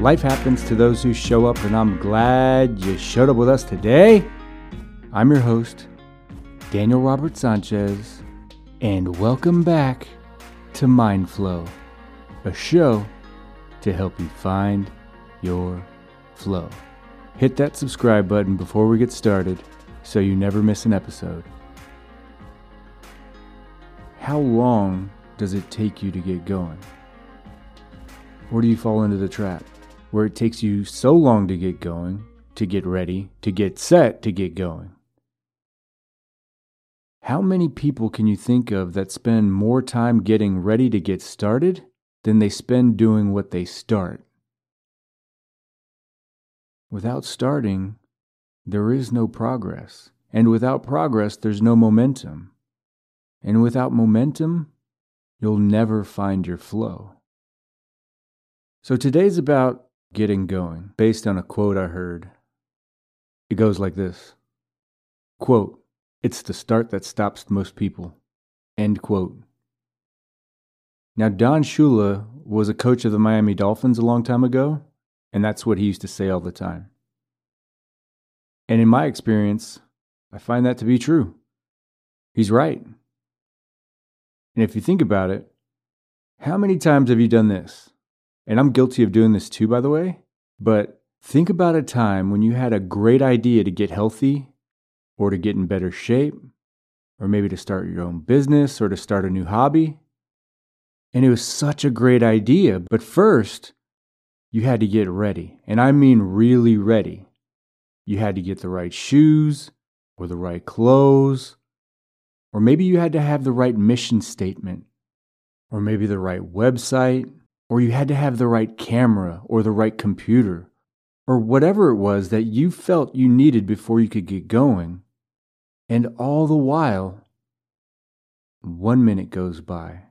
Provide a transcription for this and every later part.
life happens to those who show up, and I'm glad you showed up with us today. I'm your host, Daniel Robert Sanchez, and welcome back to Mind Flow, a show to help you find your flow. Hit that subscribe button before we get started so you never miss an episode. How long does it take you to get going? Or do you fall into the trap where it takes you so long to get going, to get ready, to get set, to get going? How many people can you think of that spend more time getting ready to get started than they spend doing what they start? Without starting, there is no progress. And without progress, there's no momentum. And without momentum, you'll never find your flow. So today's about getting going, based on a quote I heard. It goes like this Quote, it's the start that stops most people. End quote. Now, Don Shula was a coach of the Miami Dolphins a long time ago, and that's what he used to say all the time. And in my experience, I find that to be true. He's right. And if you think about it, how many times have you done this? And I'm guilty of doing this too, by the way. But think about a time when you had a great idea to get healthy or to get in better shape, or maybe to start your own business or to start a new hobby. And it was such a great idea. But first, you had to get ready. And I mean really ready. You had to get the right shoes or the right clothes or maybe you had to have the right mission statement, or maybe the right website, or you had to have the right camera or the right computer, or whatever it was that you felt you needed before you could get going. And all the while, one minute goes by,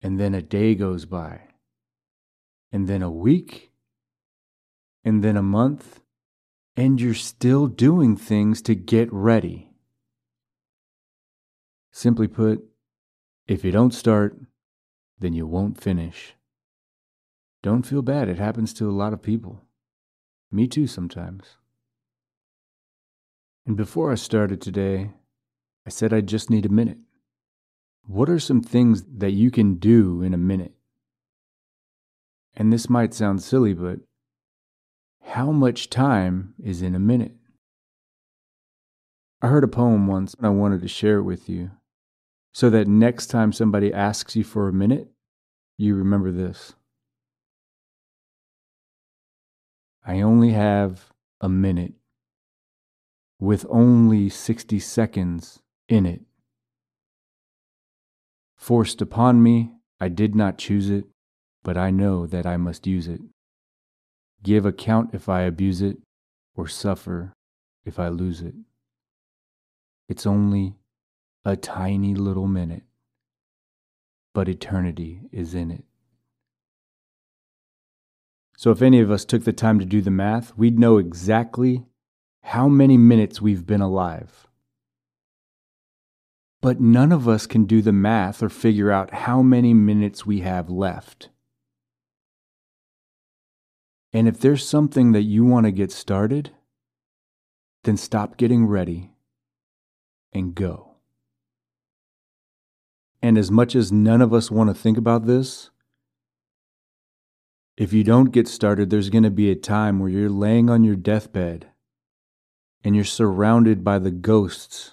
and then a day goes by, and then a week, and then a month, and you're still doing things to get ready. Simply put, if you don't start, then you won't finish. Don't feel bad, it happens to a lot of people. Me too, sometimes. And before I started today, I said I just need a minute. What are some things that you can do in a minute? And this might sound silly, but how much time is in a minute? I heard a poem once and I wanted to share it with you so that next time somebody asks you for a minute, you remember this. I only have a minute with only 60 seconds in it. Forced upon me, I did not choose it, but I know that I must use it. Give account if I abuse it, or suffer if I lose it. It's only a tiny little minute, but eternity is in it. So, if any of us took the time to do the math, we'd know exactly how many minutes we've been alive. But none of us can do the math or figure out how many minutes we have left. And if there's something that you want to get started, then stop getting ready and go. And as much as none of us want to think about this, if you don't get started, there's going to be a time where you're laying on your deathbed and you're surrounded by the ghosts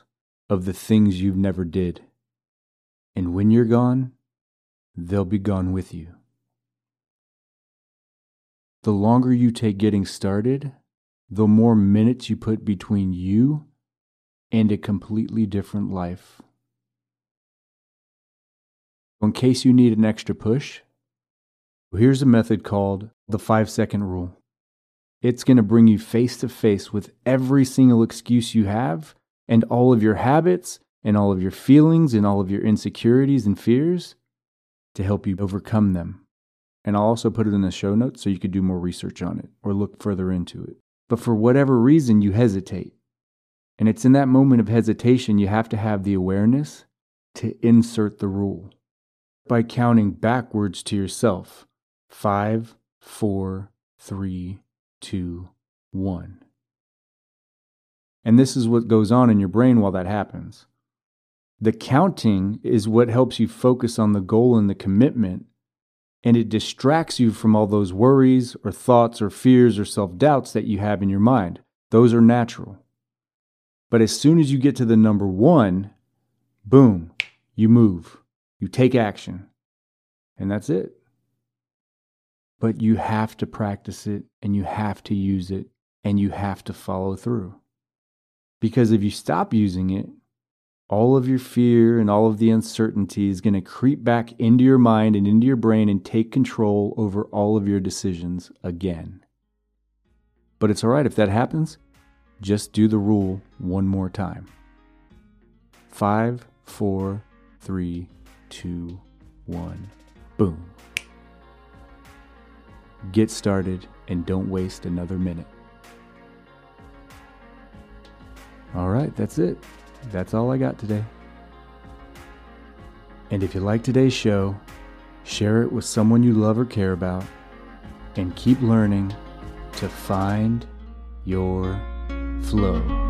of the things you've never did. And when you're gone, they'll be gone with you. The longer you take getting started, the more minutes you put between you and a completely different life. In case you need an extra push, here's a method called the five second rule. It's going to bring you face to face with every single excuse you have and all of your habits and all of your feelings and all of your insecurities and fears to help you overcome them. And I'll also put it in the show notes so you could do more research on it or look further into it. But for whatever reason, you hesitate. And it's in that moment of hesitation you have to have the awareness to insert the rule by counting backwards to yourself five, four, three, two, one. And this is what goes on in your brain while that happens. The counting is what helps you focus on the goal and the commitment, and it distracts you from all those worries or thoughts or fears or self doubts that you have in your mind. Those are natural. But as soon as you get to the number one, boom, you move, you take action, and that's it. But you have to practice it and you have to use it and you have to follow through. Because if you stop using it, all of your fear and all of the uncertainty is going to creep back into your mind and into your brain and take control over all of your decisions again. But it's all right if that happens. Just do the rule one more time. Five, four, three, two, one, boom. Get started and don't waste another minute. All right, that's it. That's all I got today. And if you like today's show, share it with someone you love or care about, and keep learning to find your flow.